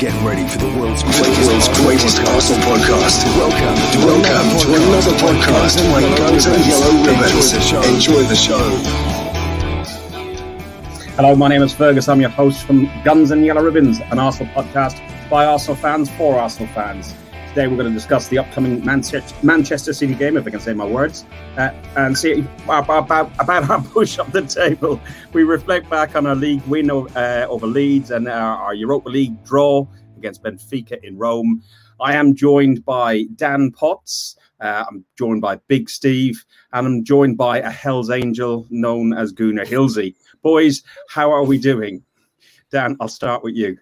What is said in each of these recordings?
Get ready for the world's greatest, world's greatest Arsenal podcast. Welcome, to, welcome to another podcast by Guns and Yellow Ribbons. Enjoy the show. Hello, my name is Fergus. I'm your host from Guns and Yellow Ribbons, an Arsenal podcast by Arsenal fans for Arsenal fans. Today we're going to discuss the upcoming Manchester City game, if I can say my words, uh, and see about, about, our push up the table. We reflect back on our league win uh, over Leeds and our, our Europa League draw against Benfica in Rome. I am joined by Dan Potts. Uh, I'm joined by Big Steve, and I'm joined by a Hell's Angel known as Gunnar Hilsey. Boys, how are we doing? Dan, I'll start with you.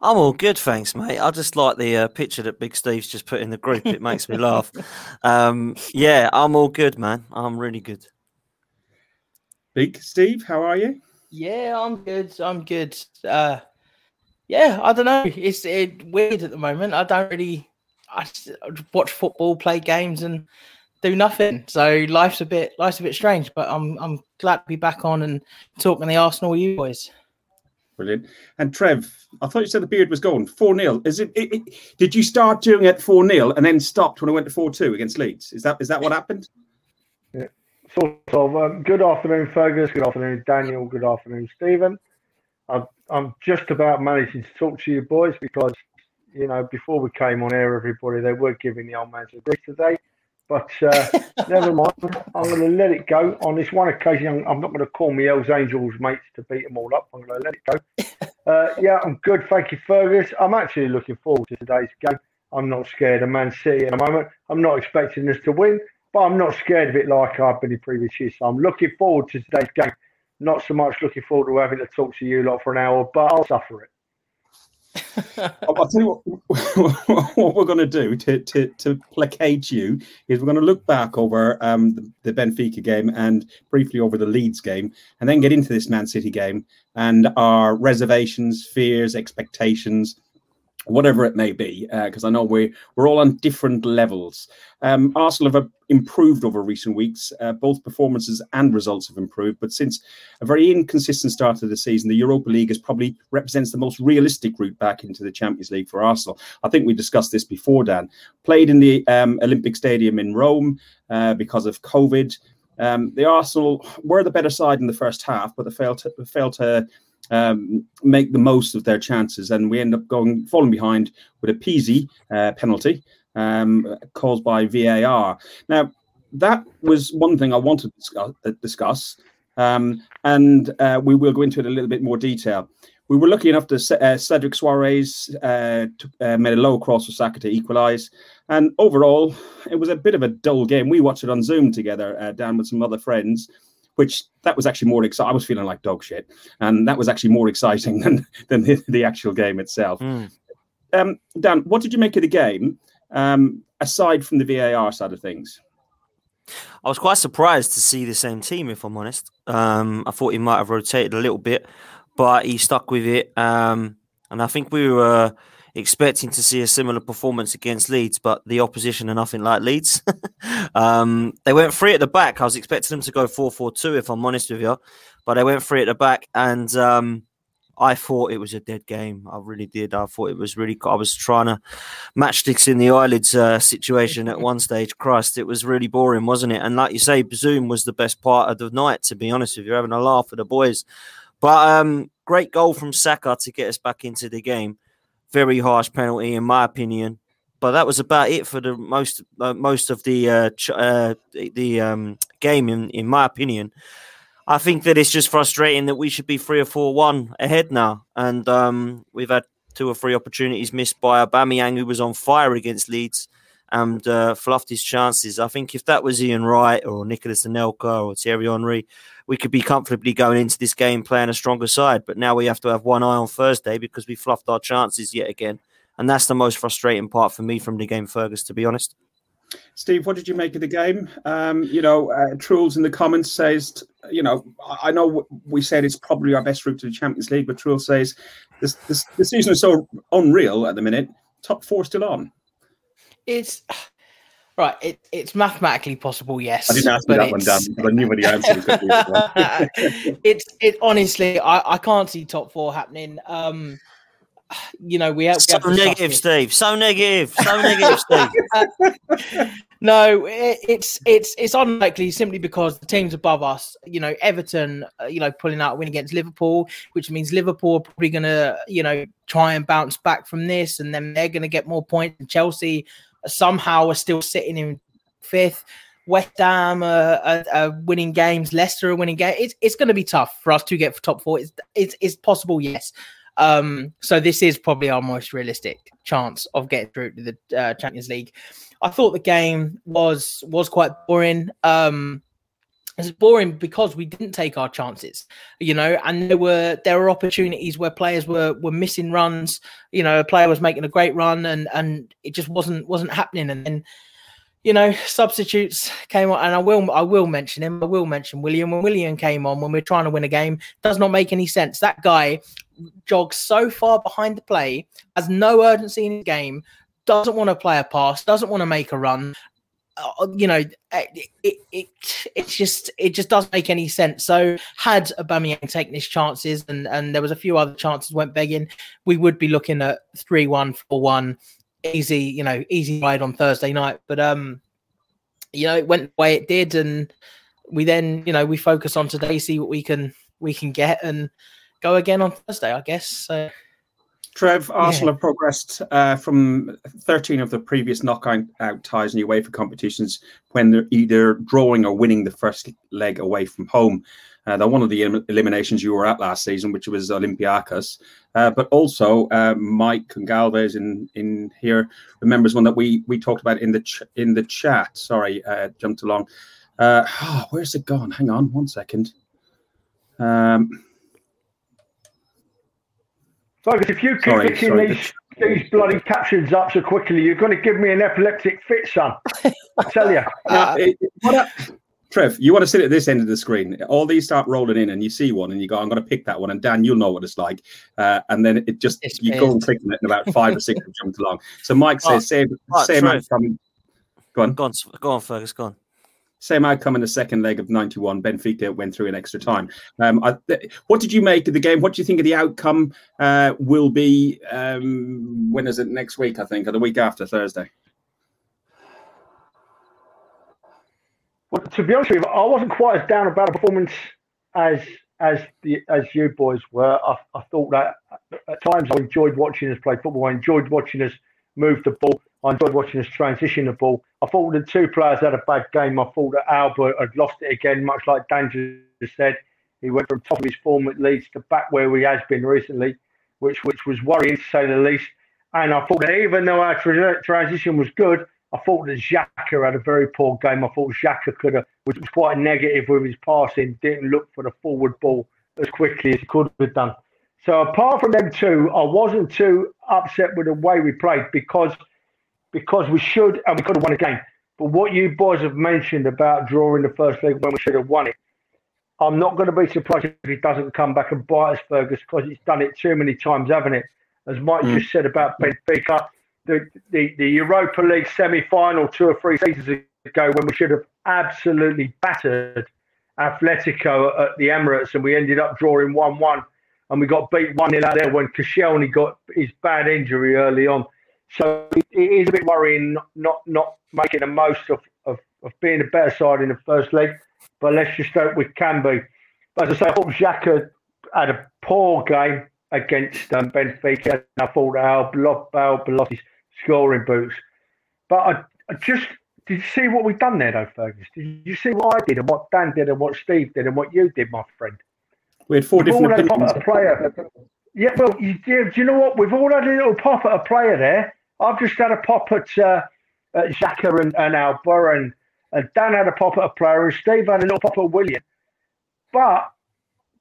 I'm all good, thanks, mate. I just like the uh, picture that Big Steve's just put in the group. It makes me laugh. Um, yeah, I'm all good, man. I'm really good. Big Steve, how are you? Yeah, I'm good. I'm good. Uh, yeah, I don't know. It's it, weird at the moment. I don't really. I watch football, play games, and do nothing. So life's a bit life's a bit strange. But I'm I'm glad to be back on and talking to the Arsenal you boys. Brilliant. And Trev, I thought you said the beard was gone. 4 0. Is it, it, it, did you start doing it 4 0 and then stopped when I went to 4 2 against Leeds? Is that is that what happened? Yeah, sort of. Um, good afternoon, Fergus. Good afternoon, Daniel. Good afternoon, Stephen. I'm, I'm just about managing to talk to you boys because, you know, before we came on air, everybody, they were giving the old man some grief today. But uh, never mind. I'm going to let it go. On this one occasion, I'm, I'm not going to call me Hells Angels mates to beat them all up. I'm going to let it go. Uh, yeah, I'm good. Thank you, Fergus. I'm actually looking forward to today's game. I'm not scared of Man City at the moment. I'm not expecting us to win, but I'm not scared of it like I've been in previous years. So I'm looking forward to today's game. Not so much looking forward to having to talk to you lot for an hour, but I'll suffer it. I'll tell you what, what we're going to do to, to, to placate you is we're going to look back over um, the, the, Benfica game and briefly over the Leeds game, and then get into this Man City game and our reservations, fears, expectations, whatever it may be, because uh, I know we're we're all on different levels. Um, Arsenal have improved over recent weeks. Uh, both performances and results have improved, but since a very inconsistent start to the season, the Europa League is probably represents the most realistic route back into the Champions League for Arsenal. I think we discussed this before, Dan. Played in the um, Olympic Stadium in Rome uh, because of COVID. Um, the Arsenal were the better side in the first half, but they failed to, failed to um, make the most of their chances. And we end up going falling behind with a Pizzi uh, penalty um, caused by VAR. Now, that was one thing I wanted to discuss. Uh, discuss um, and uh, we will go into it a little bit more detail. We were lucky enough to uh, Cedric Soares uh, uh, made a low cross for Saka to equalise, and overall it was a bit of a dull game. We watched it on Zoom together, uh, down with some other friends, which that was actually more exciting. I was feeling like dog shit, and that was actually more exciting than than the, the actual game itself. Mm. Um, Dan, what did you make of the game um, aside from the VAR side of things? I was quite surprised to see the same team, if I'm honest. Um, I thought he might have rotated a little bit, but he stuck with it. Um, and I think we were expecting to see a similar performance against Leeds, but the opposition are nothing like Leeds. um, they went free at the back. I was expecting them to go 4 4 2, if I'm honest with you, but they went free at the back. And um, I thought it was a dead game. I really did. I thought it was really. I was trying to matchsticks in the eyelids uh, situation at one stage. Christ, it was really boring, wasn't it? And like you say, Zoom was the best part of the night. To be honest with you, having a laugh with the boys. But um, great goal from Saka to get us back into the game very harsh penalty in my opinion. But that was about it for the most uh, most of the uh, ch- uh, the um, game, in, in my opinion. I think that it's just frustrating that we should be three or four one ahead now, and um, we've had two or three opportunities missed by Aubameyang, who was on fire against Leeds and uh, fluffed his chances. I think if that was Ian Wright or Nicolas Anelka or Thierry Henry, we could be comfortably going into this game playing a stronger side. But now we have to have one eye on Thursday because we fluffed our chances yet again. And that's the most frustrating part for me from the game, Fergus, to be honest. Steve, what did you make of the game? Um, you know, uh, Truls in the comments says, you know, I know we said it's probably our best route to the Champions League, but Truls says this, this the season is so unreal at the minute. Top four still on. It's Right, it, it's mathematically possible, yes. I didn't ask you that one, Dan, but I knew what the answer was going to be. it's it honestly, I, I can't see top four happening. Um, you know, we have, we So have negative. Steve. So negative. So negative, Steve. no, it, it's it's it's unlikely simply because the teams above us, you know, Everton, uh, you know, pulling out a win against Liverpool, which means Liverpool are probably going to, you know, try and bounce back from this, and then they're going to get more points. And Chelsea somehow are still sitting in fifth. West Ham are, are, are winning games. Leicester are winning games. It's it's going to be tough for us to get top four. It's it's, it's possible, yes. Um, so this is probably our most realistic chance of getting through to the uh, Champions League. I thought the game was was quite boring. Um, it's boring because we didn't take our chances, you know, and there were there were opportunities where players were were missing runs. You know, a player was making a great run and and it just wasn't wasn't happening. And then, you know, substitutes came on, and I will I will mention him. I will mention Willian. When Willian came on, when we're trying to win a game, does not make any sense. That guy jogs so far behind the play, has no urgency in his game, doesn't want to play a pass, doesn't want to make a run. Uh, you know, it, it it it's just it just doesn't make any sense. So had Aubameyang taken his chances and and there was a few other chances went begging, we would be looking at three one four one, easy you know easy ride on Thursday night. But um, you know it went the way it did, and we then you know we focus on today, see what we can we can get, and go again on Thursday, I guess. So Trev, Arsenal have progressed uh, from 13 of the previous knockout ties in UEFA competitions when they're either drawing or winning the first leg away from home. Uh, they're one of the elim- eliminations you were at last season, which was Olympiacos. Uh, but also, uh, Mike Gongalves in in here remembers one that we we talked about in the ch- in the chat. Sorry, uh, jumped along. Uh, oh, where's it gone? Hang on, one second. Um, Fergus, if you keep Sorry, picking sorry, these, these bloody captions up so quickly, you're going to give me an epileptic fit, son. I tell you. Now, it- what I- Trev, you want to sit at this end of the screen. All these start rolling in, and you see one, and you go, "I'm going to pick that one." And Dan, you'll know what it's like. Uh, and then it just It's you go and click on it, and about five or six have jumped along. So Mike Oh, says, "Same, oh, same Trev. Go on. Go on, go on, Fergus. Go on. Same outcome in the second leg of 91. Benfica went through in extra time. Um, I, what did you make of the game? What do you think of the outcome uh, will be? Um, when is it? Next week, I think, or the week after Thursday. Well, to be honest with you, I wasn't quite as down about a performance as as the as you boys were. I, I thought that at times I enjoyed watching us play football. I enjoyed watching us move the ball. I enjoyed watching us transition the ball. I thought the two players had a bad game. I thought that Albert had lost it again, much like Dan just said. He went from top of his form at Leeds to back where he has been recently, which which was worrying to say the least. And I thought that even though our tra- transition was good, I thought that Xhaka had a very poor game. I thought Xhaka could have, which was quite negative with his passing, didn't look for the forward ball as quickly as he could have done. So apart from them two, I wasn't too upset with the way we played because because we should and we could have won a game. But what you boys have mentioned about drawing the first leg when we should have won it, I'm not going to be surprised if he doesn't come back and bite us, Fergus, because he's done it too many times, haven't it? As Mike Mm. just said about Benfica, the, the, the Europa League semi final two or three seasons ago when we should have absolutely battered Atletico at the Emirates and we ended up drawing 1 1 and we got beat 1 0 out there when Koscielny got his bad injury early on. So it is a bit worrying not not, not making the most of, of, of being a better side in the first leg, but let's just hope we can be. But as I say, I thought Xhaka had a poor game against um, Benfica, and I thought our Al Belotti's scoring boots. But I, I just did you see what we've done there, though, Fergus? Did you see what I did and what Dan did and what Steve did and what you did, my friend? We had four We've different all had opinions. a player. Yeah, well, you, do you know what? We've all had a little pop at a player there. I've just had a pop at, uh, at Xhaka and, and Alba, and, and Dan had a pop at a player, and Steve had a little pop at Willian. But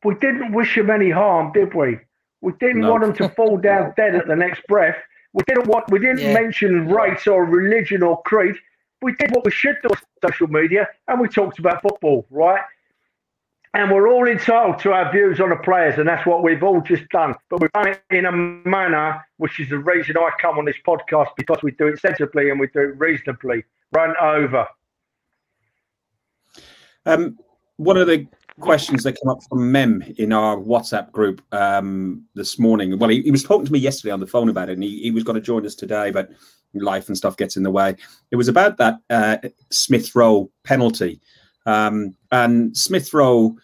we didn't wish him any harm, did we? We didn't No. want him to fall down dead at the next breath. We didn't want. We didn't Yeah. mention race or religion or creed. We did what we should do on social media, and we talked about football, right? And we're all entitled to our views on the players, and that's what we've all just done. But we've done it in a manner which is the reason I come on this podcast because we do it sensibly and we do it reasonably. Run over. Um, one of the questions that came up from Mem in our WhatsApp group um, this morning. Well, he, he, was talking to me yesterday on the phone about it, and he, he was going to join us today, but life and stuff gets in the way. It was about that uh, Smith Rowe penalty. Um, and Smith Rowe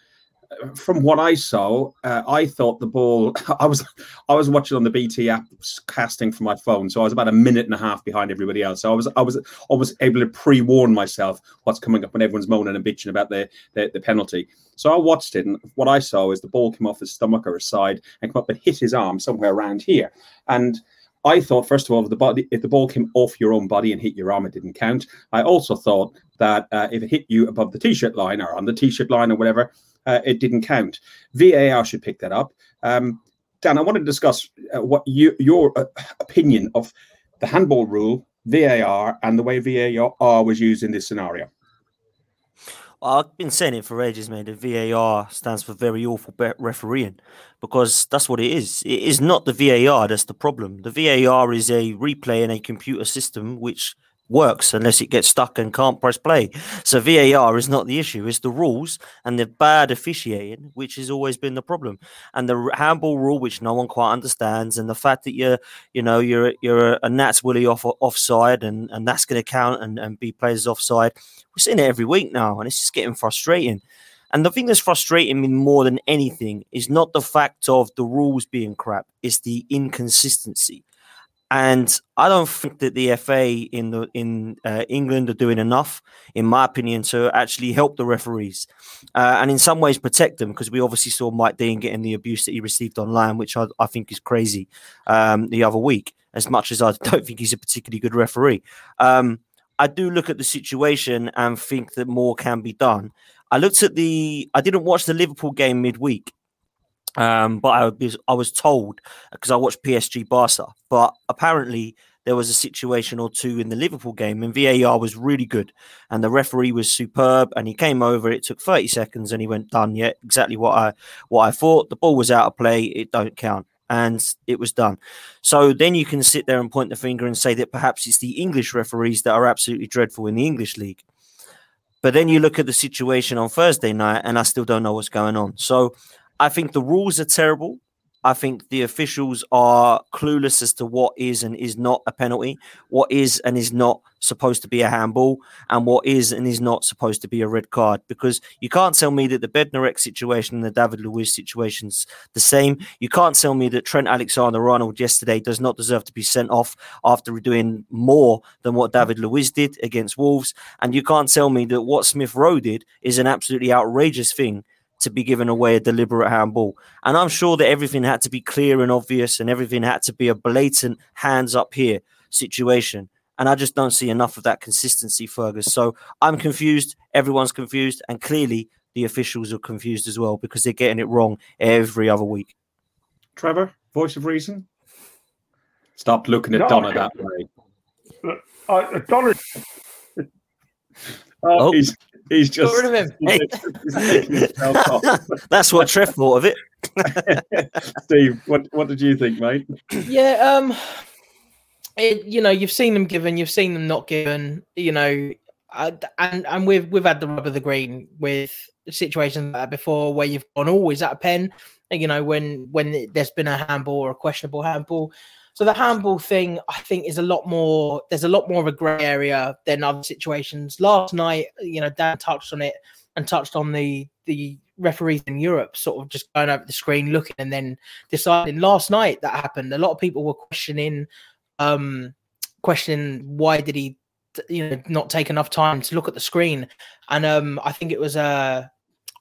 from what I saw, uh, I thought the ball. I was I was watching on the BT app casting from my phone, so I was about a minute and a half behind everybody else. So I was I was almost able to pre warn myself what's coming up when everyone's moaning and bitching about the, the, the penalty. So I watched it, and what I saw is the ball came off his stomach or his side and come up and hit his arm somewhere around here, and. I thought, first of all, if the body, if the ball came off your own body and hit your arm, it didn't count. I also thought that uh, if it hit you above the t-shirt line or on the t-shirt line or whatever, uh, it didn't count. VAR should pick that up. Um, Dan, I want to discuss uh, what you, your uh, opinion of the handball rule, VAR, and the way VAR was used in this scenario. I've been saying it for ages, man. The VAR stands for very awful refereeing because that's what it is. It is not the VAR that's the problem. The VAR is a replay in a computer system which works unless it gets stuck and can't press play. So VAR is not the issue; it's the rules and the bad officiating, which has always been the problem. And the handball rule, which no one quite understands, and the fact that you're, you know, you're you're a Nats Willie off offside, and and that's going to count and and be players offside. We're seeing it every week now, and it's just getting frustrating. And the thing that's frustrating me more than anything is not the fact of the rules being crap; it's the inconsistency. And I don't think that the FA in the in uh, England are doing enough, in my opinion, to actually help the referees uh, and in some ways protect them. Because we obviously saw Mike Dean getting the abuse that he received online, which I, I think is crazy. Um, the other week, as much as I don't think he's a particularly good referee, um, I do look at the situation and think that more can be done. I looked at the. I didn't watch the Liverpool game midweek, um, but I was I was told because I watched PSG Barca, but apparently there was a situation or two in the Liverpool game, and VAR was really good, and the referee was superb, and he came over. It took thirty seconds, and he went done. Yeah, exactly what I what I thought. The ball was out of play. It don't count, and it was done. So then you can sit there and point the finger and say that perhaps it's the English referees that are absolutely dreadful in the English league. But then you look at the situation on Thursday night, and I still don't know what's going on. So I think the rules are terrible. I think the officials are clueless as to what is and is not a penalty, what is and is not supposed to be a handball, and what is and is not supposed to be a red card. Because you can't tell me that the Bednarek situation and the David Luiz situation's the same. You can't tell me that Trent Alexander Arnold yesterday does not deserve to be sent off after doing more than what David Luiz did against Wolves. And you can't tell me that what Smith Rowe did is an absolutely outrageous thing to be given away a deliberate handball. And I'm sure that everything had to be clear and obvious and everything had to be a blatant hands up here situation. And I just don't see enough of that consistency, Fergus. So I'm confused. Everyone's confused. And clearly the officials are confused as well because they're getting it wrong every other week. Trevor, voice of reason? Stop looking at no, Donna that way. Uh, Donna. oh, oh. He's, He's just rid of him. That's what Trev thought of it. Steve, what what did you think, mate? Yeah, um, it, you know, you've seen them given, you've seen them not given. You know, and and we've we've had the rub of the green with situations like that before, where you've gone, oh, is that a pen? You know, when when there's been a handball or a questionable handball. So the handball thing, I think, is a lot more. There's a lot more of a grey area than other situations. Last night, you know, Dan touched on it and touched on the the referees in Europe sort of just going over the screen, looking, and then deciding. Last night that happened. A lot of people were questioning, um, questioning why did he, you know, not take enough time to look at the screen, and um, I think it was uh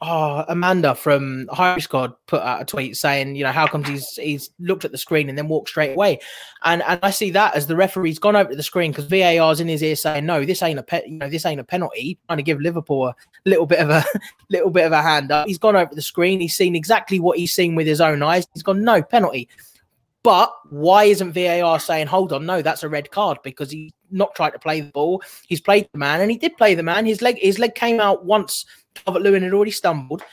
oh, Amanda from High Squad put out a tweet saying, you know, how comes he's he's looked at the screen and then walked straight away, and and I see that as the referee's gone over to the screen because VAR's in his ear saying, no, this ain't a pe- you know this ain't a penalty, trying to give Liverpool a little bit of a little bit of a hand up. He's gone over the screen, he's seen exactly what he's seen with his own eyes. He's gone, no penalty. But why isn't VAR saying, hold on, no, that's a red card because he's not tried to play the ball. He's played the man and he did play the man. His leg, his leg came out once Calvert Lewin had already stumbled.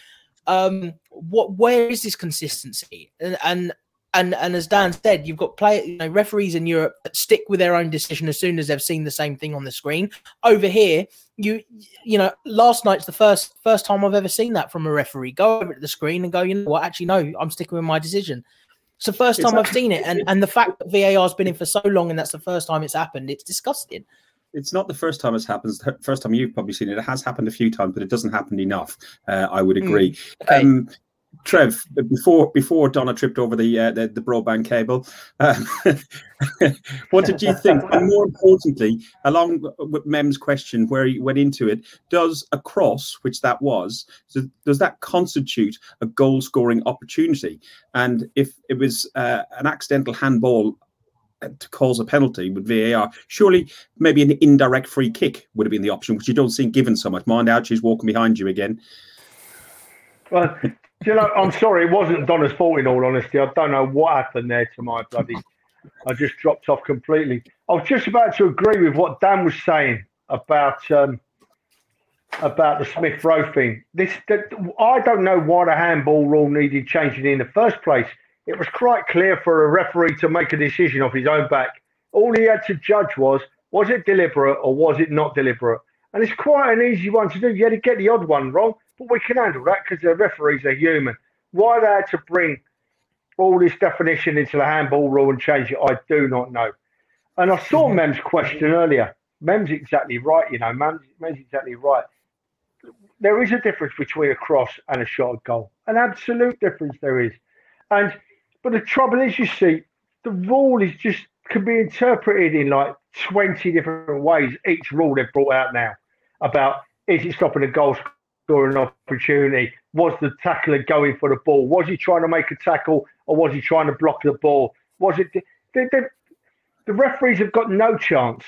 Um, what where is this consistency? And, and and and as Dan said, you've got play you know referees in Europe that stick with their own decision as soon as they've seen the same thing on the screen. Over here, you you know, last night's the first first time I've ever seen that from a referee. Go over to the screen and go, you know what? Actually, no, I'm sticking with my decision. It's the first time I've seen it, and and the fact that VAR's been in for so long and that's the first time it's happened, it's disgusting. It's not the first time it's happened. It's the first time you've probably seen it. It has happened a few times, but it doesn't happen enough. Uh, I would agree. Mm, okay. Um, Trev, before before Donna tripped over the uh, the, the broadband cable, um, what did you think? and more importantly, along with Mem's question, where he went into it, does a cross, which that was, does that constitute a goal scoring opportunity? And if it was uh, an accidental handball uh, to cause a penalty with VAR, surely maybe an indirect free kick would have been the option, which you don't see given so much. Mind out, she's walking behind you again. Well, you know, I'm sorry, it wasn't Donna's fault. In all honesty, I don't know what happened there to my bloody. I just dropped off completely. I was just about to agree with what Dan was saying about um, about the Smith Rowe thing. This, that, I don't know why the handball rule needed changing in the first place. It was quite clear for a referee to make a decision off his own back. All he had to judge was was it deliberate or was it not deliberate. And it's quite an easy one to do. You had to get the odd one wrong, but we can handle that because the referees are human. Why they had to bring all this definition into the handball rule and change it, I do not know. And I saw mm-hmm. Mem's question earlier. Mem's exactly right, you know. Mem's, Mem's exactly right. There is a difference between a cross and a shot goal. An absolute difference there is. And but the trouble is, you see, the rule is just can be interpreted in like 20 different ways. Each rule they've brought out now about is it stopping a goal scoring opportunity? Was the tackler going for the ball? Was he trying to make a tackle or was he trying to block the ball? Was it they, they, the referees have got no chance?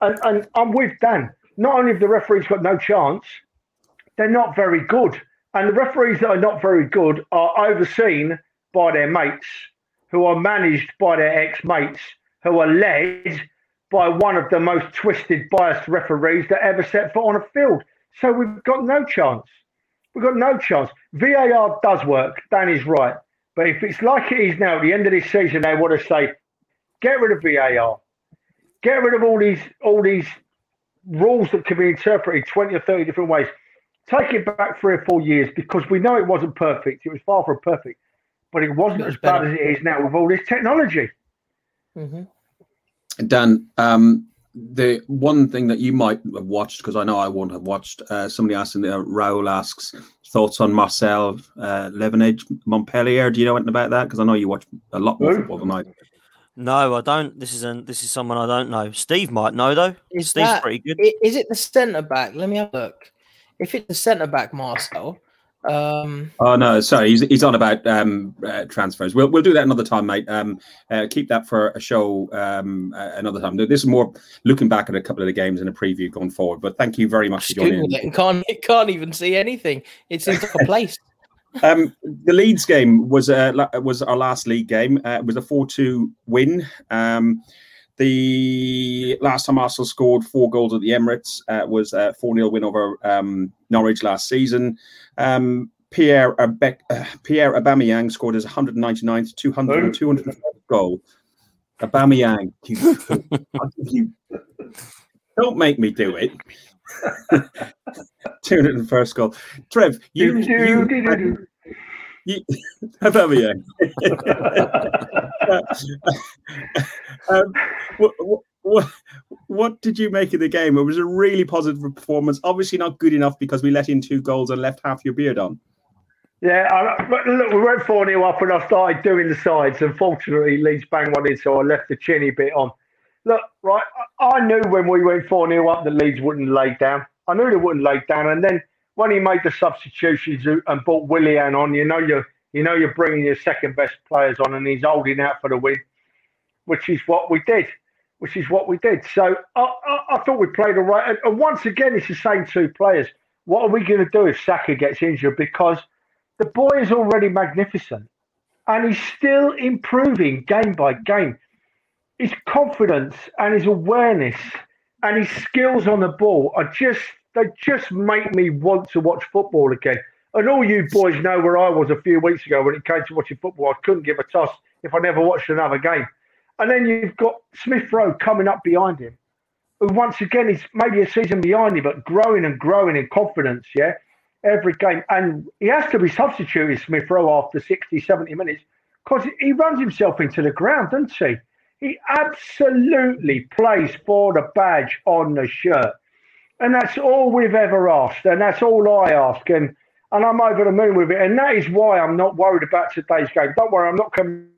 And, and I'm with Dan. Not only have the referees got no chance, they're not very good. And the referees that are not very good are overseen by their mates, who are managed by their ex mates, who are led by one of the most twisted, biased referees that ever set foot on a field. So we've got no chance. We've got no chance. VAR does work. Dan is right. But if it's like it is now, at the end of this season, they want to say, get rid of VAR, get rid of all these all these rules that can be interpreted 20 or 30 different ways. Take it back three or four years because we know it wasn't perfect. It was far from perfect, but it wasn't as bad as it is now with all this technology. Mm-hmm. Dan, um, the one thing that you might have watched, because I know I won't have watched, uh, somebody asking, uh, Raul asks thoughts on Marcel uh, Levenage Montpellier. Do you know anything about that? Because I know you watch a lot more Who? football than I do. No, I don't. This is an, this is someone I don't know. Steve might know though. Is Steve's that- pretty good. Is it the centre back? Let me have a look. If it's the centre back, Marcel, um, Oh no, sorry, he's, he's on about um, uh, transfers. We'll we'll do that another time, mate. Um, uh, keep that for a show um, uh, another time. This is more looking back at a couple of the games and a preview going forward. But thank you very much for joining. it and can't it can't even see anything. It's in a place. Um, the Leeds game was uh, was our last league game. Uh, it was a four two win. Um, the last time Arsenal scored four goals at the Emirates uh, was a four 0 win over um, Norwich last season. Um, Pierre Abe- uh, Pierre Aubameyang scored his 199th, 200, Who? 200th goal. Aubameyang, you, you don't make me do it. 201st goal. Trev, you, you, you Aubameyang. um, what, what, what did you make of the game? It was a really positive performance. Obviously, not good enough because we let in two goals and left half your beard on. Yeah, I, but look, we went 4 0 up and I started doing the sides. Unfortunately, Leeds banged one in, so I left the chinny bit on. Look, right, I, knew when we went 4 0 up that Leeds wouldn't lay down. I knew they wouldn't lay down. And then when he made the substitutions and brought Willian on, you know you're, you know you're bringing your second best players on and he's holding out for the win, which is what we did. Which is what we did. So I, I, I thought we played all right. And, and once again, it's the same two players. What are we going to do if Saka gets injured? Because the boy is already magnificent and he's still improving game by game. His confidence and his awareness and his skills on the ball are just, they just make me want to watch football again. And all you boys know where I was a few weeks ago when it came to watching football. I couldn't give a toss if I never watched another game. And then you've got Smith Rowe coming up behind him, who once again is maybe a season behind him, but growing and growing in confidence, yeah, every game. And he has to be substituted, Smith Rowe, after 60, 70 minutes, because he runs himself into the ground, doesn't he? He absolutely plays for the badge on the shirt. And that's all we've ever asked. And that's all I ask. And and I'm over the moon with it. And that is why I'm not worried about today's game. Don't worry, I'm not coming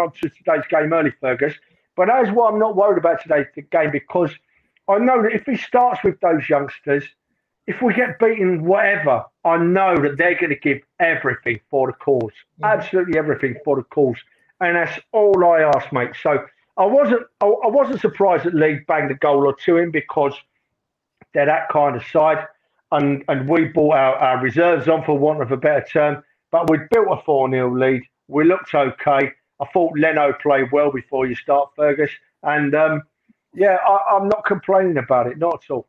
on to today's game early, Fergus. But that is why I'm not worried about today's game because I know that if he starts with those youngsters, if we get beaten, whatever, I know that they're going to give everything for the cause, absolutely everything for the cause, and that's all I ask, mate. So I wasn't, I, I wasn't surprised that Leeds banged a goal or two in because they're that kind of side, and and we brought our, our reserves on for want of a better term, but we built a four 0 lead. We looked okay. I thought Leno played well before you start, Fergus, and um, yeah, I, I'm not complaining about it, not at all.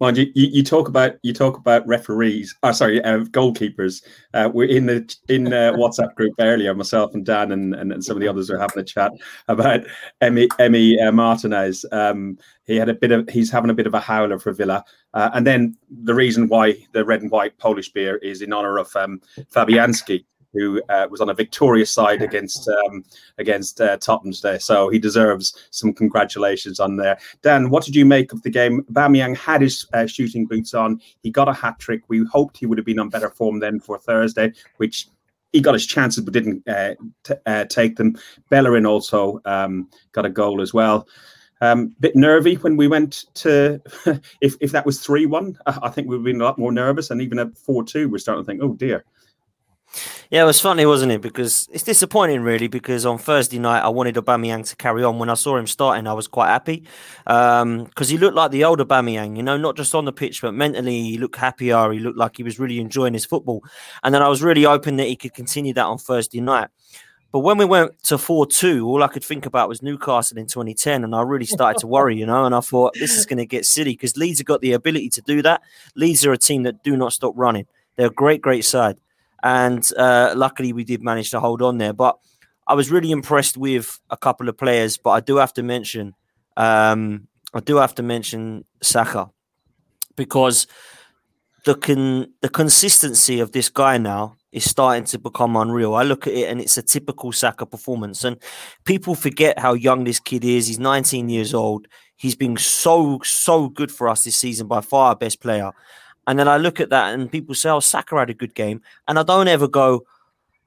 Mind you, you, you, talk about you talk about referees. Oh, sorry, uh, goalkeepers. Uh, we're in the in the WhatsApp group earlier. Myself and Dan and, and, and, some of the others were having a chat about Emmy Emi uh, Martinez. Um, he had a bit of he's having a bit of a howler for Villa, uh, and then the reason why the red and white Polish beer is in honor of um, Fabianski who uh, was on a victorious side against um, against uh, Tottenham today. So he deserves some congratulations on there. Dan, what did you make of the game? Aubameyang had his uh, shooting boots on. He got a hat trick. We hoped he would have been on better form then for Thursday, which he got his chances but didn't uh, t- uh, take them. Bellerin also um, got a goal as well. Um, bit nervy when we went to if if that was three one, I think we've been a lot more nervous, and even at four two, we're starting to think, oh dear. Yeah, it was funny, wasn't it? Because it's disappointing, really. Because on Thursday night, I wanted Aubameyang to carry on. When I saw him starting, I was quite happy because um, he looked like the old Aubameyang. You know, not just on the pitch, but mentally, he looked happier. He looked like he was really enjoying his football. And then I was really hoping that he could continue that on Thursday night. But when we went to 4 2, all I could think about was Newcastle in 2010. And I really started to worry, you know. And I thought, this is going to get silly because Leeds have got the ability to do that. Leeds are a team that do not stop running. They're a great, great side and uh, luckily we did manage to hold on there. But I was really impressed with a couple of players, but I do have to mention, um, I do have to mention Saka because the con- the consistency of this guy now is starting to become unreal. I look at it and it's a typical Saka performance, and people forget how young this kid is. He's 19 years old. He's been so so good for us this season, by far our best player. And then I look at that and people say, oh, Saka had a good game. And I don't ever go,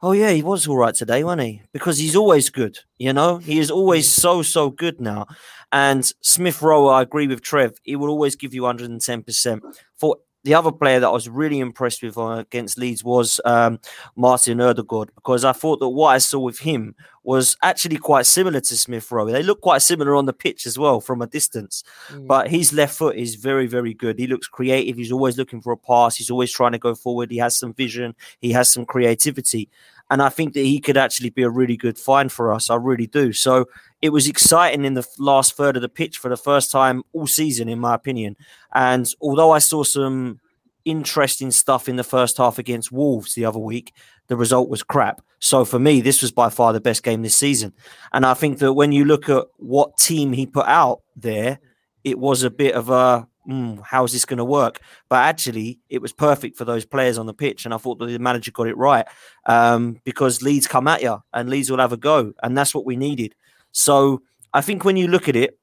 oh, yeah, he was all right today, wasn't he? Because he's always good, you know? He is always so, so good now. And Smith Rowe, I agree with Trev, he will always give you 110%. For the other player that I was really impressed with uh, against Leeds was um, Martin Ødegaard because I thought that what I saw with him was actually quite similar to Smith Rowe. They look quite similar on the pitch as well from a distance, mm. but his left foot is very, very good. He looks creative. He's always looking for a pass. He's always trying to go forward. He has some vision. He has some creativity. And I think that he could actually be a really good find for us. I really do. So it was exciting in the last third of the pitch for the first time all season, in my opinion. And although I saw some interesting stuff in the first half against Wolves the other week, the result was crap. So for me, this was by far the best game this season. And I think that when you look at what team he put out there, it was a bit of a mm, how's this going to work? But actually, it was perfect for those players on the pitch, and I thought that the manager got it right um, because Leeds come at you, and Leeds will have a go, and that's what we needed. So I think when you look at it,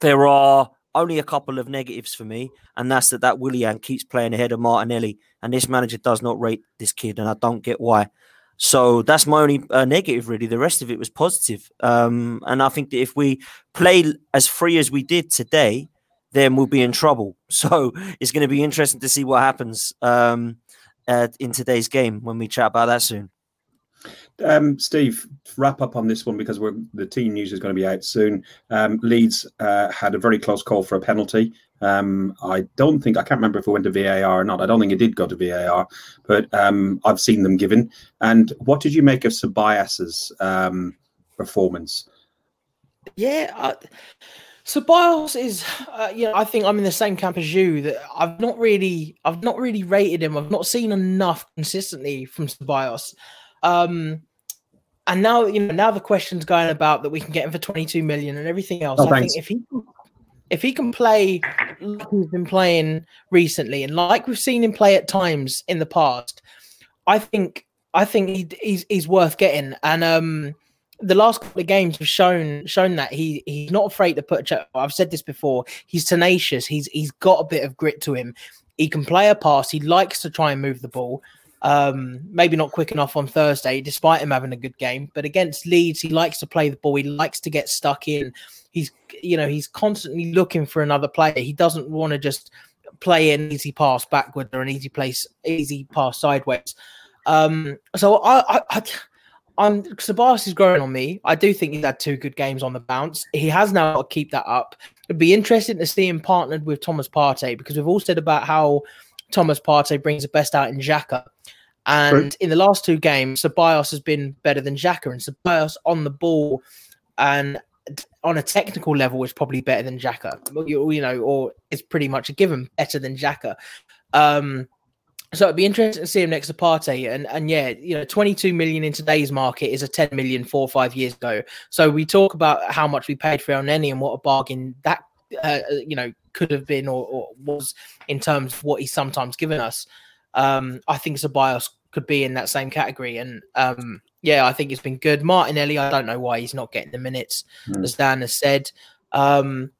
there are only a couple of negatives for me, and that's that that Willian keeps playing ahead of Martinelli, and this manager does not rate this kid, and I don't get why. So that's my only uh, negative, really. The rest of it was positive. Um, and I think that if we play as free as we did today, then we'll be in trouble. So it's going to be interesting to see what happens um, uh, in today's game when we chat about that soon. Um, Steve, wrap up on this one because we're, the team news is going to be out soon. Um, Leeds uh, had a very close call for a penalty. Um, I don't think I can't remember if it went to VAR or not. I don't think it did go to VAR, but um, I've seen them given. And what did you make of Ceballos' um, performance? Yeah, I, so Bios is, uh, you know, I think I'm in the same camp as you. That I've not really, I've not really rated him. I've not seen enough consistently from Bios. Um, and now you know now the question's going about that we can get him for 22 million and everything else. Oh, I think if he if he can play like he's been playing recently and like we've seen him play at times in the past, I think I think he, he's he's worth getting. And um, the last couple of games have shown shown that he he's not afraid to put a check. I've said this before. He's tenacious. He's he's got a bit of grit to him. He can play a pass. He likes to try and move the ball. Um, maybe not quick enough on Thursday, despite him having a good game. But against Leeds, he likes to play the ball. He likes to get stuck in. He's, you know, he's constantly looking for another player. He doesn't want to just play an easy pass backward or an easy place, easy pass sideways. Um, so I, I, I I'm Ceballos is growing on me. I do think he's had two good games on the bounce. He has now got to keep that up. It'd be interesting to see him partnered with Thomas Partey because we've all said about how Thomas Partey brings the best out in Xhaka. And True. in the last two games, Ceballos has been better than Xhaka, and Ceballos on the ball and on a technical level is probably better than Xhaka. You, you know, or it's pretty much a given better than Xhaka. Um, so it'd be interesting to see him next to Partey. And and yeah, you know, 22 million in today's market is a 10 million four or five years ago. So we talk about how much we paid for Elneny and what a bargain that uh, you know could have been or, or, was in terms of what he's sometimes given us. Um, I think Ceballos could be in that same category. And um, yeah, I think it's been good. Martinelli, I don't know why he's not getting the minutes, mm. as Dan has said. Um,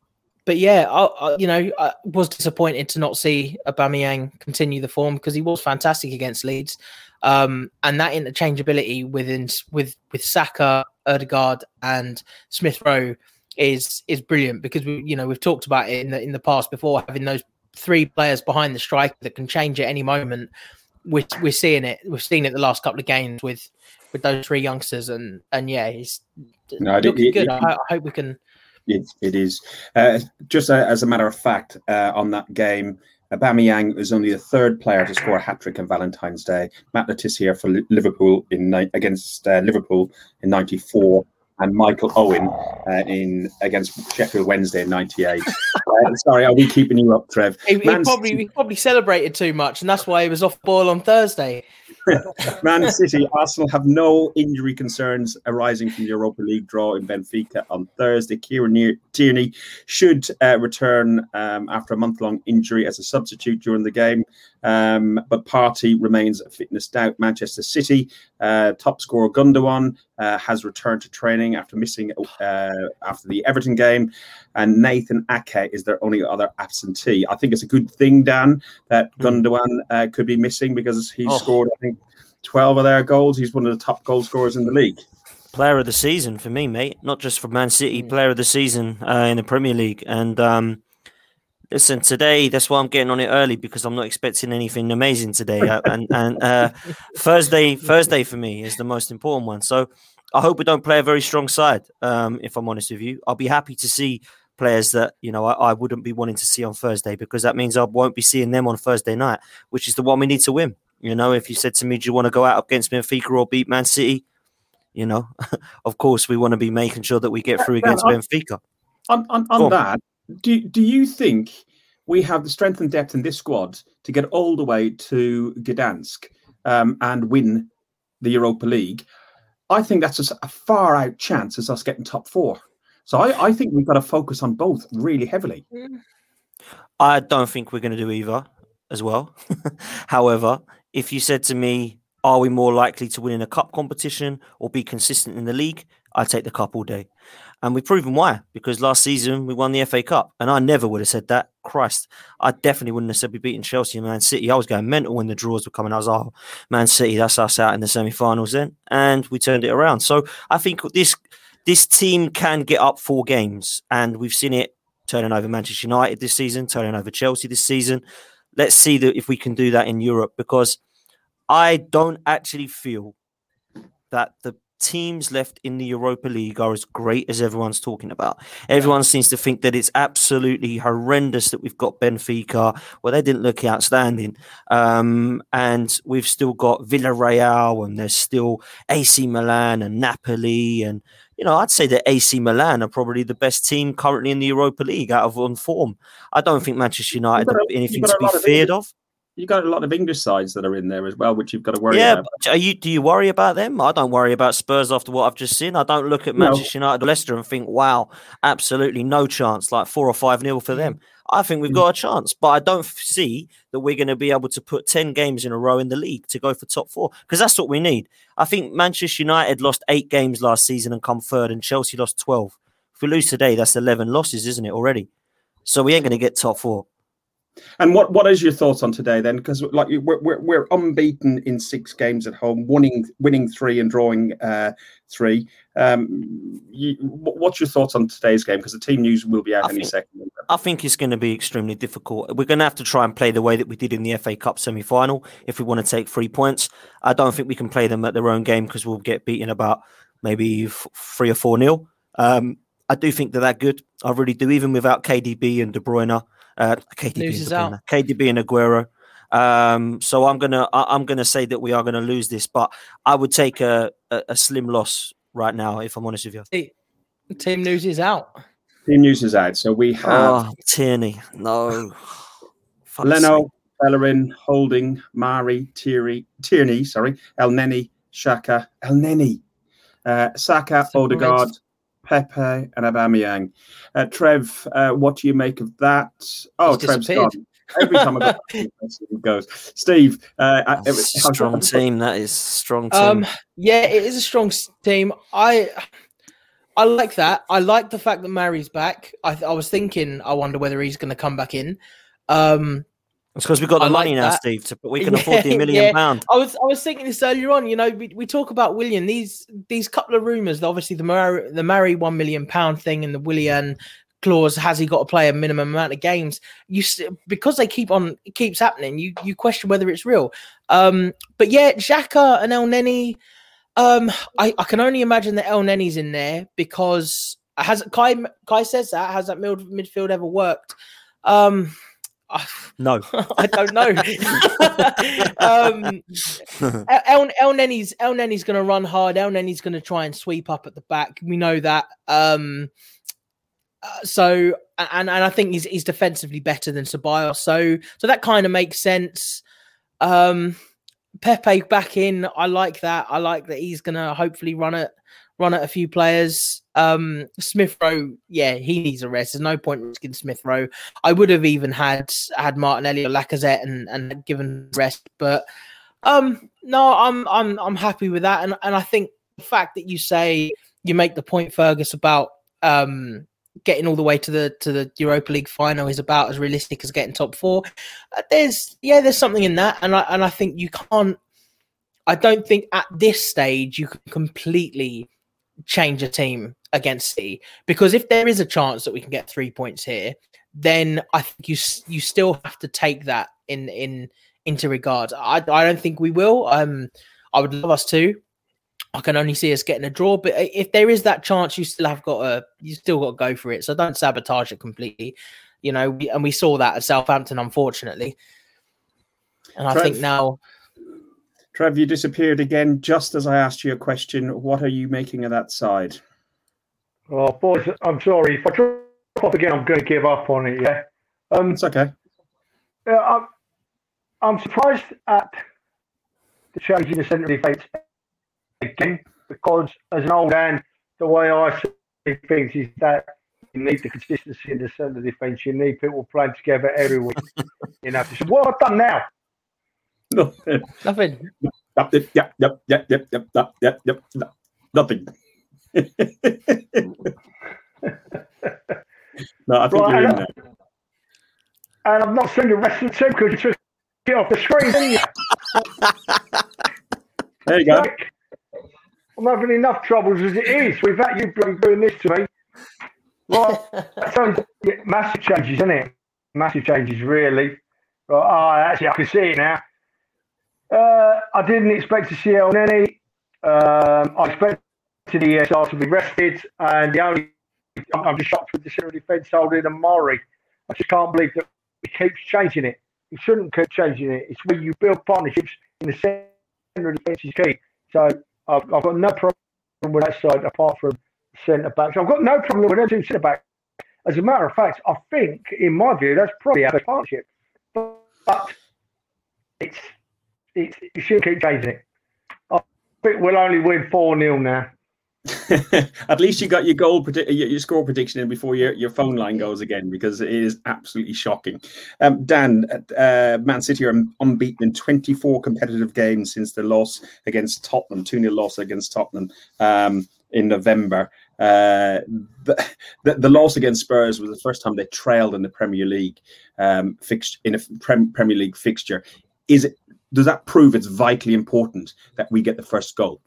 but yeah, I, I, you know, I was disappointed to not see Aubameyang continue the form because he was fantastic against Leeds, um, and that interchangeability within with with Saka, Odegaard, and Smith Rowe is is brilliant because we, you know, we've talked about it in the in the past before having those three players behind the striker that can change at any moment. We're, we're seeing it. We've seen it the last couple of games with with those three youngsters, and and yeah, he's no, looking it, good. It, I, I, hope we can. It, it is uh, just a, as a matter of fact uh, on that game. Aubameyang was only the third player to score a hat trick on Valentine's Day. Matt Le Tissier for Liverpool in against uh, Liverpool in '94 and Michael Owen uh, in against Sheffield Wednesday in '98. uh, sorry, are we keeping you up, Trev? He, he probably he probably celebrated too much, and that's why he was off ball on Thursday. Man City, Arsenal have no injury concerns arising from the Europa League draw in Benfica on Thursday. Kieran Tierney should uh, return um, after a month long injury as a substitute during the game, um, but Partey remains a fitness doubt. Manchester City uh, top scorer Gundogan uh, has returned to training after missing uh, after the Everton game, and Nathan Ake is their only other absentee. I think it's a good thing, Dan, that hmm. Gundogan uh, could be missing because he oh. scored, I think, 12 of their goals. He's one of the top goal scorers in the league. Player of the season for me, mate. Not just for Man City, mm. player of the season uh, in the Premier League. And um, listen, today that's why I'm getting on it early because I'm not expecting anything amazing today. Uh, and and uh, Thursday, Thursday for me is the most important one. So I hope we don't play a very strong side. Um, if I'm honest with you, I'll be happy to see players that you know I, I, wouldn't be wanting to see on Thursday because that means I won't be seeing them on Thursday night, which is the one we need to win. You know, if you said to me, "Do you want to go out against Benfica or beat Man City?" You know, of course we want to be making sure that we get through against Benfica. On, on, on that, do do you think we have the strength and depth in this squad to get all the way to Gdansk um, and win the Europa League? I think that's a, a far out chance as us getting top four. So I, I think we've got to focus on both really heavily. I don't think we're going to do either as well. However, if you said to me, are we more likely to win in a cup competition or be consistent in the league? I'd take the cup all day. And we've proven why, because last season we won the FA Cup. And I never would have said that. Christ, I definitely wouldn't have said we beating Chelsea and Man City. I was going mental when the draws were coming. I was, oh, Man City, that's us out in the semi finals then. And we turned it around. So I think this this team can get up four games. And we've seen it turning over Manchester United this season, turning over Chelsea this season. Let's see that if we can do that in Europe because I don't actually feel that the teams left in the Europa League are as great as everyone's talking about. Everyone seems to think that it's absolutely horrendous that we've got Benfica. Well, they didn't look outstanding. Um, and we've still got Villarreal and there's still AC Milan and Napoli. And, you know, I'd say that AC Milan are probably the best team currently in the Europa League out of on form. I don't think Manchester United are anything to be feared of. You got a lot of English sides that are in there as well, which you've got to worry yeah, about. but are you? Do you worry about them? I don't worry about Spurs after what I've just seen. I don't look at No. Manchester United or Leicester and think, "Wow, absolutely no chance." Like four or five nil for them. I think we've Mm. got a chance, but I don't see that we're going to be able to put ten games in a row in the league to go for top four because that's what we need. I think Manchester United lost eight games last season and come third, and Chelsea lost twelve. If we lose today, that's eleven losses, isn't it already? So we ain't going to get top four. And what, what is your thoughts on today then? Because like we're, we're, we're unbeaten in six games at home, winning winning three and drawing uh, three. Um, you, what's your thoughts on today's game? Because the team news will be out I any think- second. I think it's going to be extremely difficult. We're going to have to try and play the way that we did in the FA Cup semi final if we want to take three points. I don't think we can play them at their own game because we'll get beaten about maybe f- three or four nil. Um, I do think they're that good. I really do, even without KDB and De Bruyne. Uh, KDB, and Loses De KDB and Aguero. Um, so I'm gonna I- I'm gonna say that we are gonna lose this, but I would take a, a, a slim loss right now if I'm honest with you. Team news is out. Team news is out, so we have Oh, Tierney, no. Leno, Bellerin, Holding, Mari, Tierney, Tierney, sorry, El Neni, Xhaka, El Neni, uh, Saka, Simple Odegaard, rates. Pepe, and Aubameyang. Uh, Trev, uh, what do you make of that? Oh, He's Trev's disappeared. gone. Every time I go, goes. Steve, uh, I- That's a how's- strong team. That is strong team. Um, yeah, it is a strong team. I I like that. I like the fact that Mari's back. I, th- I was thinking, I wonder whether he's going to come back in. Um, it's because we've got the I like money now, that. Steve. To, we can afford the million yeah. pound. I was I was thinking this earlier on. You know, we, we talk about Willian. These these couple of rumours. Obviously, the Murray, the Murray one million pound thing and the Willian clause. Has he got to play a minimum amount of games? You because they keep on it keeps happening. You you question whether it's real. Um, but yeah, Xhaka and Elneny. Um, I, I can only imagine that Elneny's in there because has Kai Kai says that has that mid, midfield ever worked? Um, No. I don't know. um, El, El, Nenny's Elneny's going to run hard. Elneny's going to try and sweep up at the back. We know that. Um, uh, so and and I think he's he's defensively better than Ceballos. So so that kind of makes sense. Um, Pepe back in. I like that. I like that he's going to hopefully run it run at a few players. Um, Smith Rowe, yeah, he needs a rest. There's no point risking Smith Rowe. I would have even had had Martinelli or Lacazette and and given rest, but um, no, I'm I'm I'm happy with that, and and I think the fact that you say you make the point, Fergus, about um getting all the way to the to the Europa League final is about as realistic as getting top four. Uh, there's yeah, there's something in that, and I and I think you can't. I don't think at this stage you can completely change a team against City because if there is a chance that we can get three points here, then I think you you still have to take that in in into regard. I I don't think we will. Um, I would love us to. I can only see us getting a draw, but if there is that chance, you still have got a you still got to go for it. So don't sabotage it completely. You know, we, and we saw that at Southampton, unfortunately. And I think now Trev, you disappeared again just as I asked you a question. What are you making of that side? Oh, boys, I'm sorry. If I drop off again, I'm going to give up on it. Yeah. Um, It's okay. Yeah, I'm, I'm surprised at the change in the centre defence again because, as an old man, the way I see things is that you need the consistency in the centre defence. You need people playing together every week. you know, so what have done now? nothing. Nothing. Yep. Yep. Yep. Yep. Yep. Yep. Yep. yep. Nothing. no, I think right, you're in there. And I'm not seeing the rest of the because you just get off the screen, didn't you? there you go. Like, I'm having enough troubles as it is without you doing this to me. Right, so massive changes, isn't it? Massive changes, really. Right, oh, actually, I can see it now. Uh, I didn't expect to see Elneny. Um, I expected the ESR to be rested, and the only I'm, just shocked with the central defence holding and Murray. I just can't believe that he keeps changing it. He shouldn't keep changing it. It's where you build partnerships in the centre of defence is key. So I've, I've got no problem with that side apart from centre backs. I've got no problem with them centre back. As a matter of fact, I think, in my view, that's probably a partnership. But, but it's it's you shouldn't keep chasing it. I think we'll only win four 0 now. At least you got your goal your, score prediction in before your, your phone line goes again because it is absolutely shocking. Um, Dan, uh, Man City are unbeaten in 24 competitive games since the loss against Tottenham, 2 0 loss against Tottenham um, in November. Uh, the, the, the, loss against Spurs was the first time they trailed in the Premier League um, fixed in a Premier League fixture. Is it? Does that prove it's vitally important that we get the first goal?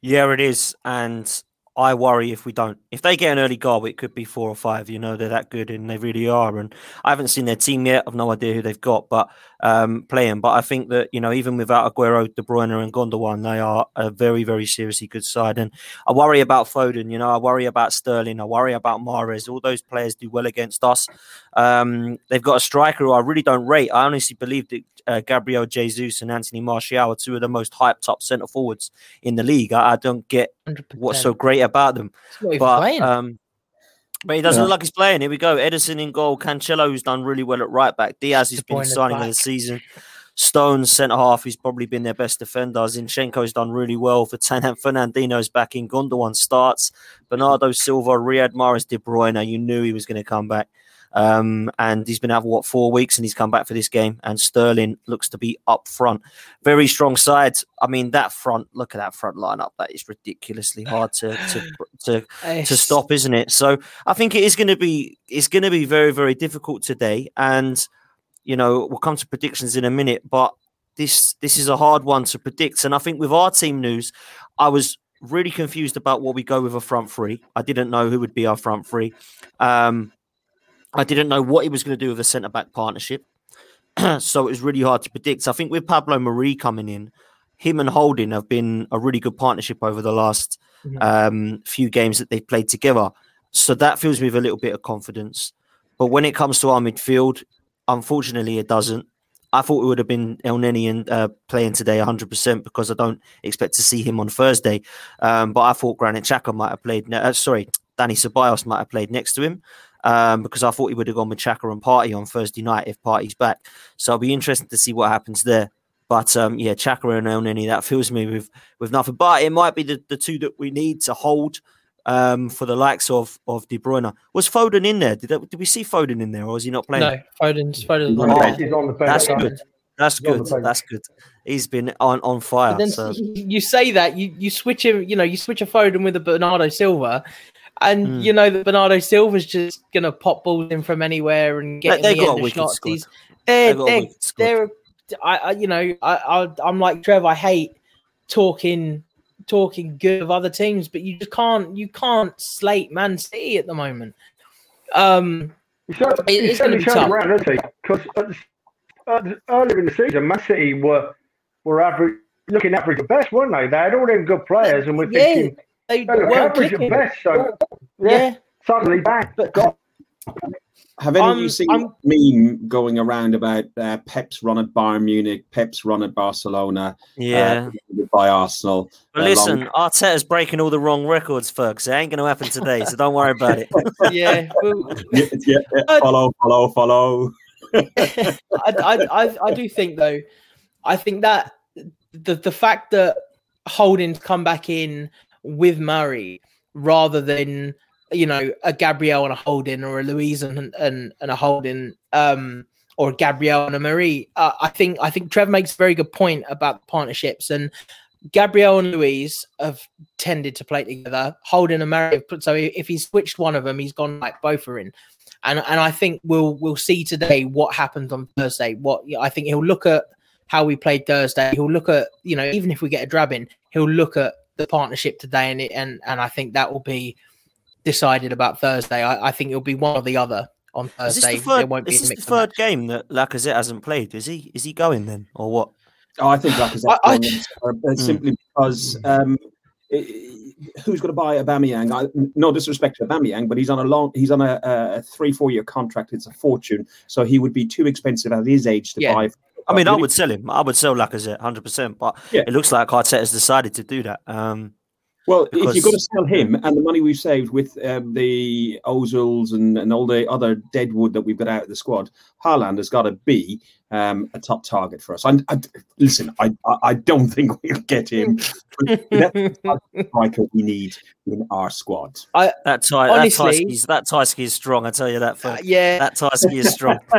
Yeah, it is. And I worry if we don't. If they get an early goal, it could be four or five. You know, they're that good and they really are. And I haven't seen their team yet. I've no idea who they've got, but um, playing. But I think that, you know, even without Aguero, De Bruyne, and Gundogan, they are a very, very seriously good side. And I worry about Foden. You know, I worry about Sterling. I worry about Mahrez. All those players do well against us. Um, they've got a striker who I really don't rate. I honestly believe that uh, Gabriel Jesus and Anthony Martial are two of the most hyped up centre forwards in the league. I, I don't get 100%. what's so great about them. But, um, but he doesn't yeah. look like he's playing. Here we go. Ederson in goal. Cancelo, who's done really well at right back. Dias has been signing of the season. Stones centre half, he's probably been their best defender. Zinchenko's done really well for Tanan. Fernandinho's back in. Gundogan starts. Bernardo Silva, Riyad Mahrez, De Bruyne. You knew he was going to come back. Um, and he's been out for what four weeks, and he's come back for this game. And Sterling looks to be up front. Very strong sides. I mean, that front. Look at that front lineup. That is ridiculously hard to to to, to stop, isn't it? So I think it is going to be it's going to be very very difficult today. And you know, we'll come to predictions in a minute, but this this is a hard one to predict. And I think with our team news, I was really confused about what we go with a front three. I didn't know who would be our front three. Um, I didn't know what he was going to do with a centre back partnership. so it was really hard to predict. I think with Pablo Mari coming in, him and Holding have been a really good partnership over the last mm-hmm. um, few games that they've played together. So that fills me with a little bit of confidence. But when it comes to our midfield, unfortunately, it doesn't. I thought it would have been Elneny and uh, playing today 100% because I don't expect to see him on Thursday. Um, but I thought Granit Xhaka might have played. Ne- uh, sorry, Danny Ceballos might have played next to him um, because I thought he would have gone with Xhaka and Partey on Thursday night if Partey's back. So I'll be interested to see what happens there. But um, yeah, Xhaka and Elneny, that fills me with with nothing. But it might be the, the two that we need to hold um, for the likes of of De Bruyne. Was Foden in there? Did that, did we see Foden in there, or was he not playing? No, Foden's Foden's on, oh, on the bench. That's good. That's good. That's good. He's been on, on fire. then so. you say that you, you switch him, you know, you switch a Foden with a Bernardo Silva, and mm. you know that Bernardo Silva's just gonna pop balls in from anywhere and get they, the got end shots. These, they're, they're, they're, I, I, you know, I, I, I'm like Trev. I hate talking talking good of other teams, but you just can't you can't slate Man City at the moment. Um, it's, it, it's going to be tough. around, isn't it? Because earlier in the season, Man City were were average, looking average at best, weren't they? They had all them good players, and we're yeah. thinking they no, weren't clicking. Best, so, yeah, yeah, suddenly back. But God. Have any um, of you seen I'm, meme going around about uh, Pep's run at Bayern Munich, Pep's run at Barcelona, uh, yeah, uh, by Arsenal? But uh, listen, long... Arteta's breaking all the wrong records, folks. It ain't going to happen today, so don't worry about it. yeah, well, yeah, yeah, yeah, follow, follow, follow. I, I, I, I do think though, I think that the the fact that Holding's come back in with Murray rather than you know a Gabriel and a Holding or a Luiz and and, and a Holding um, or a Gabriel and a Mari. Uh, I think I think Trev makes a very good point about partnerships and Gabriel and Luiz have tended to play together. Holding and Murray, have put so if he's switched one of them, he's gone like both are in. And and I think we'll we'll see today what happens on Thursday. What I think he'll look at how we played Thursday. He'll look at you know even if we get a drab in, he'll look at the partnership today, and it, and and I think that will be decided about Thursday. I, I think it'll be one or the other on Thursday. Is this the third, is this the third game that Lacazette hasn't played? Is he is he going then, or what? Oh, I think Lacazette I, I, uh, simply because um, it, who's going to buy Aubameyang? I, no disrespect to Aubameyang, but he's on a long, he's on a, a three four year contract. It's a fortune, so he would be too expensive at his age to yeah. buy I mean, I would sell him. I would sell Lacazette 100%. But yeah. it looks like Arteta has decided to do that. Um, Well, if you're going to sell him and the money we've saved with um, the Ozils and, and all the other dead wood that we've got out of the squad, Haaland has got to be um, a top target for us. I, I, listen, I, I, I don't think we'll get him. that's the striker we need in our squad. That Ty, Honestly- that Tyskie, that Tyskie is strong. I tell you that. For, Uh, yeah, That Tyskie is strong.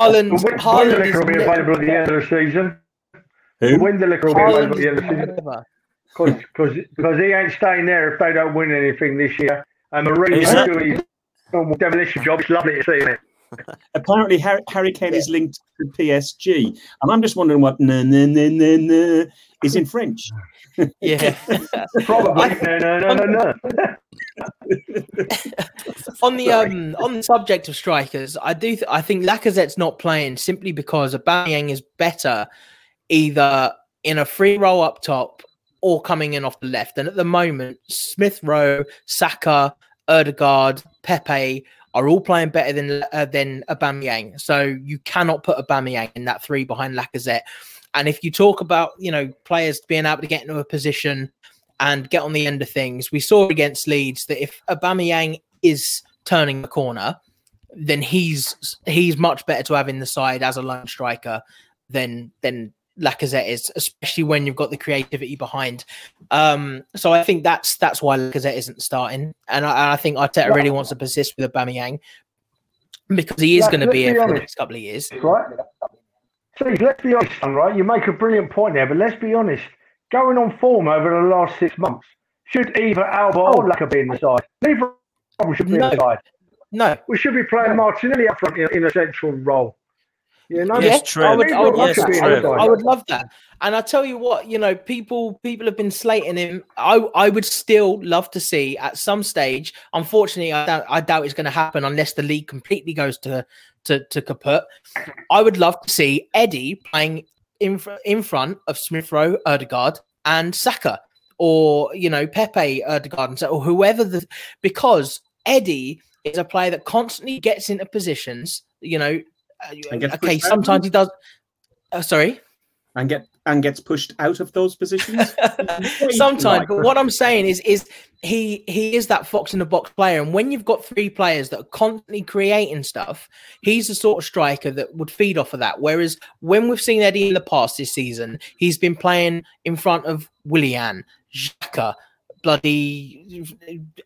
Haaland, When Haaland will be available at the end of the season. Who? Wendelick will be Haaland available at the end of the season. Never- Cause, cause, because he ain't staying there if they don't win anything this year. And Mourinho's Who's that? doing his normal demolition job. It's lovely to see it. Apparently, Harry, Harry Kane is linked to PSG, and I'm just wondering what na na na na na is in French. Yeah. Probably. no, no, no, no, no. on the um on the subject of strikers, I do th- I think Lacazette's not playing simply because Aubameyang is better either in a free roll up top or coming in off the left. And at the moment, Smith Rowe, Saka, Odegaard, Pepe are all playing better than uh, than Aubameyang. So you cannot put Aubameyang in that three behind Lacazette. And if you talk about you know players being able to get into a position and get on the end of things, we saw against Leeds that if Aubameyang is turning the corner, then he's he's much better to have in the side as a lone striker than than Lacazette is, especially when you've got the creativity behind. Um, so I think that's that's why Lacazette isn't starting, and I, I think Arteta really wants to persist with Aubameyang because he is Let's- going to be be here for the next couple of years. right? Steve, let's be honest, right? You make a brilliant point there, but let's be honest. Going on form over the last six months, should either Auba or Laca be in the side? Neither of them should be in No. the side. No, We should be playing Martinelli up front in, in a central role. Yes, yeah, true. I would, I would, love Yes, that. true. I would, love that. And I tell you what, you know, people people have been slating him. I I would still love to see at some stage. Unfortunately, I doubt I doubt it's going to happen unless the league completely goes to to to kaput. I would love to see Eddie playing in in front of Smith Rowe, Odegaard, and Saka, or you know Pepe, Odegaard, and or whoever the because Eddie is a player that constantly gets into positions. You know, okay, sometimes he does. Uh, sorry. and get and gets pushed out of those positions. Sometimes, but what I'm saying is, is he he is that fox in the box player, and when you've got three players that are constantly creating stuff, he's the sort of striker that would feed off of that. Whereas when we've seen Eddie in the past this season, he's been playing in front of Willian, Xhaka, bloody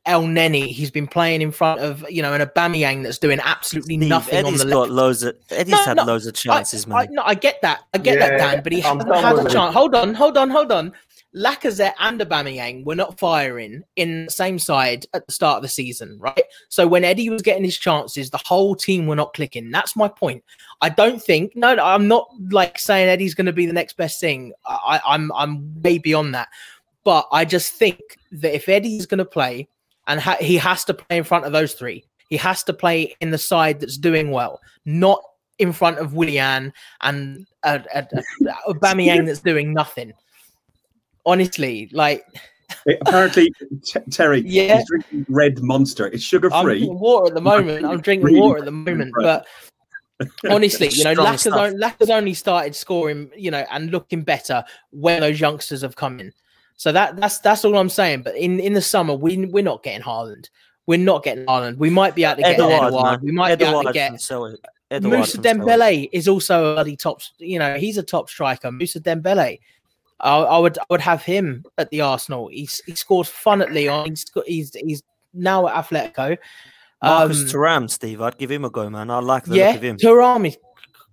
Elneny. He's been playing in front of you know an Aubameyang that's doing absolutely Steve, nothing Eddie's on the got left. loads of. Eddie's No, had no, loads of chances, I, I, man. no, I get that. I get that, Dan, but he I'm hasn't had with a it. chance. Hold on, hold on, hold on. Lacazette and Aubameyang were not firing in the same side at the start of the season, right? So when Eddie was getting his chances, the whole team were not clicking. That's my point. I don't think. No, no I'm not like saying Eddie's going to be the next best thing. I, I'm I'm way beyond that. But I just think that if Eddie's going to play, and ha- he has to play in front of those three, he has to play in the side that's doing well, not in front of Willian and uh, uh, uh, Aubameyang that's doing nothing. Honestly, like Apparently, T- Terry Yeah. is drinking Red Monster. It's sugar I'm free. drinking water at the moment. I'm drinking water at the moment, but honestly, you know, Strong Lacazette Lacazette only started scoring, you know, and looking better when those youngsters have come in. So that that's that's all I'm saying. But in in the summer, we we're not getting Haaland. We're not getting Haaland. We might be able to get Edouard. We might be able to get Edouard Moussa. Dembele is also a bloody top. You know, he's a top striker. Moussa Dembele. I, I would I would have him at the Arsenal. He's he scores fun at Lyon. He's he's he's now at Atletico. Marcus Um, Thuram, Steve. I'd give him a go, man. I like the yeah, look of him. Thuram is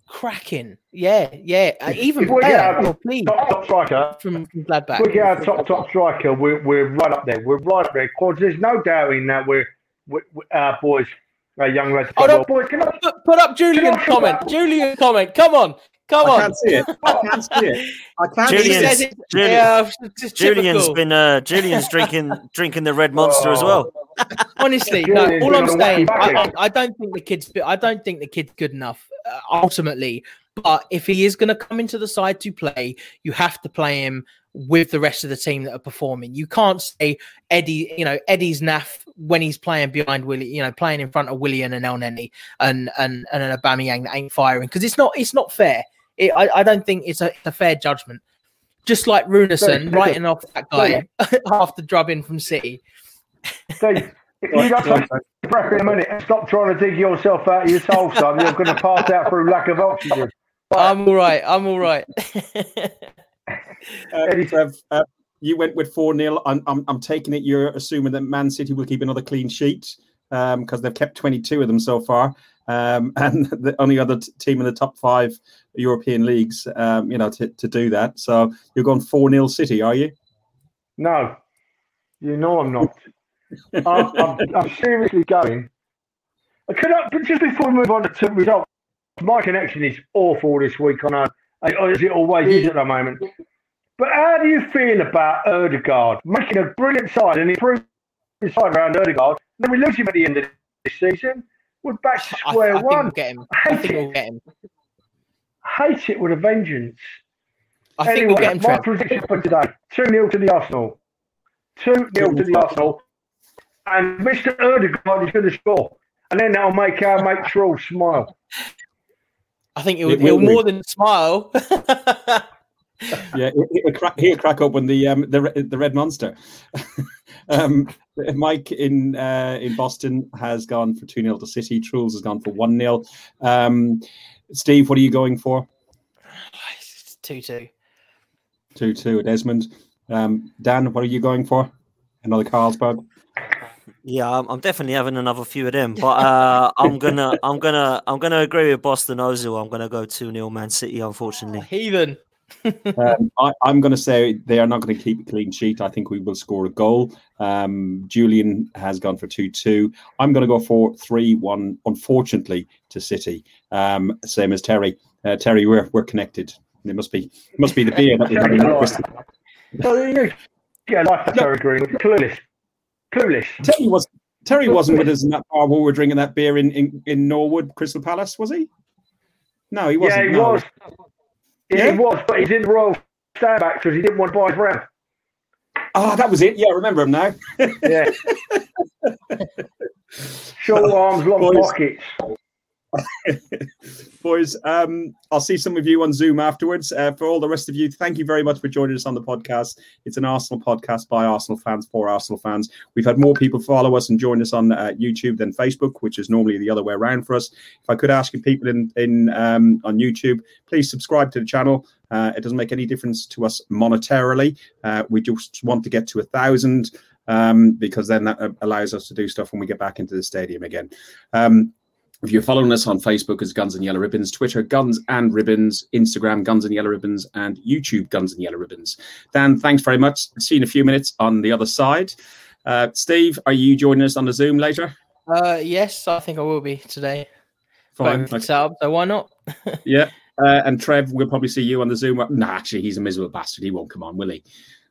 cracking. Yeah, yeah. Uh, even If we get our Top, top striker. from, from If we get our top top striker, we're, we're right up there. We're right up there. Because there's no doubting that we're, we we our boys, our young lads. Oh, no. boys, can I, Put, put up Julian's comment. Julian's comment. Come on, come I on. can't see it. I can't see it. I can't He see it. it. Julian- yeah, it's just Julian's typical. been uh, Julian's drinking drinking the red monster as well. Honestly, no. All I'm saying, I, I, don't think the kid's. I don't think the kid's good enough. Uh, ultimately, but if he is going to come into the side to play, you have to play him with the rest of the team that are performing. You can't say Eddie. You know, Eddie's naff when he's playing behind Willie. You know, playing in front of Willian and Elneny and and and an Aubameyang that ain't firing because it's not. It's not fair. It, I, I don't think it's a, a fair judgment. just like Runarsson writing off that guy after drubbing from City. Steve, if you don't take breath in a minute and stop trying to dig yourself out of your soul, son, you're going to pass out through lack of oxygen. I'm all right. I'm all right. Uh, Trev, uh, you went with 4 0. I'm, I'm, I'm taking it you're assuming that Man City will keep another clean sheet because um, they've kept 22 of them so far. Um, and the only other t- team in the top five European leagues, um, you know, to, to do that. So you're going 4 0 City, are you? No, you know I'm not. I'm, I'm, I'm, seriously going. Could I, but just before we move on to results, my connection is awful this week. I know, as it always is at the moment. But how do you feel about Odegaard making a brilliant side and improving side around Odegaard? Then we lose him at the end of this season. We're back to square I, I one. Think we'll get him. I, I think we'll get him. Hate it with a vengeance. I anyway, think we'll get him. My prediction for today: two 0 to the Arsenal. Two 0 to the Arsenal, and Mr. Erdogan is going to score, and then that'll make our mate Truls smile. I think he'll, he'll more than smile. yeah, he'll crack, he'll crack up when the um, the the red monster. um, Mike in uh, in Boston has gone for two 0 to City. Truls has gone for one 0 um, Steve, what are you going for? Two two. Two two. Desmond. Um, Dan, what are you going for? Another Carlsberg. Yeah, I'm, I'm definitely having another few of them, but uh, I'm gonna, I'm gonna, I'm gonna agree with Boston Ozil. I'm gonna go two 0 Man City. Unfortunately, oh, heathen. Um, I, am going to say they are not going to keep a clean sheet. I think we will score a goal. Um, Julian has gone for 2 2. I'm going to go for 3 1, unfortunately, to City. Um, same as Terry. Uh, Terry, we're, we're connected. It must be it must be the beer that we're having. Yeah, like Terry Green. Clueless. Clueless. Terry, was, Terry wasn't with us in that bar while we were drinking that beer in, in, in Norwood, Crystal Palace, was he? No, he wasn't. Yeah, he no. was. Yeah, he was, but he's in the Royal Standback because he didn't want to buy his round. Oh, ah, that was it. Yeah, I remember him now. yeah. Short arms, long Boys. pockets. Boys, um, I'll see some of you on Zoom afterwards. Uh, for all the rest of you, thank you very much for joining us on the podcast. It's an Arsenal podcast by Arsenal fans for Arsenal fans. We've had more people follow us and join us on uh, YouTube than Facebook, which is normally the other way around for us. If I could ask you people in in um, on YouTube, please subscribe to the channel. Uh, it doesn't make any difference to us monetarily. Uh, we just want to get to a thousand um, because then that uh, allows us to do stuff when we get back into the stadium again. Um, if you're following us on Facebook as Guns and Yellow Ribbons, Twitter Guns and Ribbons, Instagram Guns and Yellow Ribbons, and YouTube Guns and Yellow Ribbons. Dan, thanks very much. See you in a few minutes on the other side. Uh, Steve, are you joining us on the Zoom later? Uh, yes, I think I will be today. Fine. Okay. so why not? yeah. Uh, and Trev, we'll probably see you on the Zoom. No, nah, actually, he's a miserable bastard. He won't come on, will he?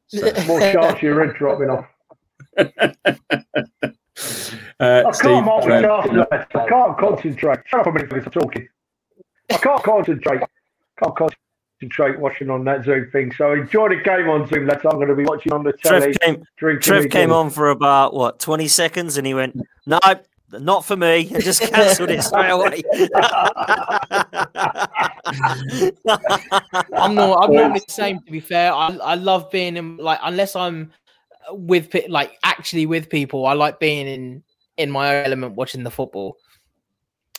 So. More sharks, your red dropping off. Uh, I Steve, can't multitask, uh, I can't concentrate. Shut up a minute because I'm talking. I can't concentrate. I Can't concentrate watching on that Zoom thing. So enjoy the game on Zoom. That's I'm going to be watching on the telly. Trev came, Trev came on for about what 20 seconds, and he went, "No, not for me," and just cancelled it straight away. I'm not. I'm normally the same. To be fair, I, I love being in like unless I'm with like actually with people. I like being in in my element watching the football.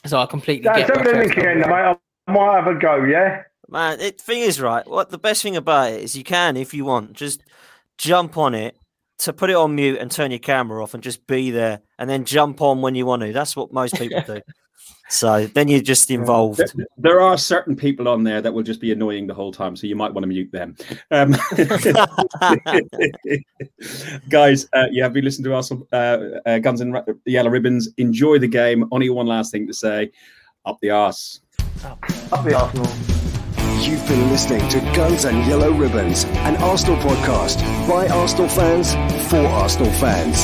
So I completely get. Send the link again, mate. I might have a go. Yeah. Man, the thing is, right. What the best thing about it is you can, if you want, just jump on it to put it on mute and turn your camera off and just be there, and then jump on when you want to. That's what most people do. So then you're just involved. There, there, are certain people on there that will just be annoying the whole time, so you might want to mute them. Um, guys, uh, yeah, have been listening to us, uh, uh, Guns and Yellow Ribbons. Enjoy the game. Only one last thing to say: up the arse. Up, up the Arsenal. You've been listening to Guns and Yellow Ribbons, an Arsenal podcast by Arsenal fans for Arsenal fans.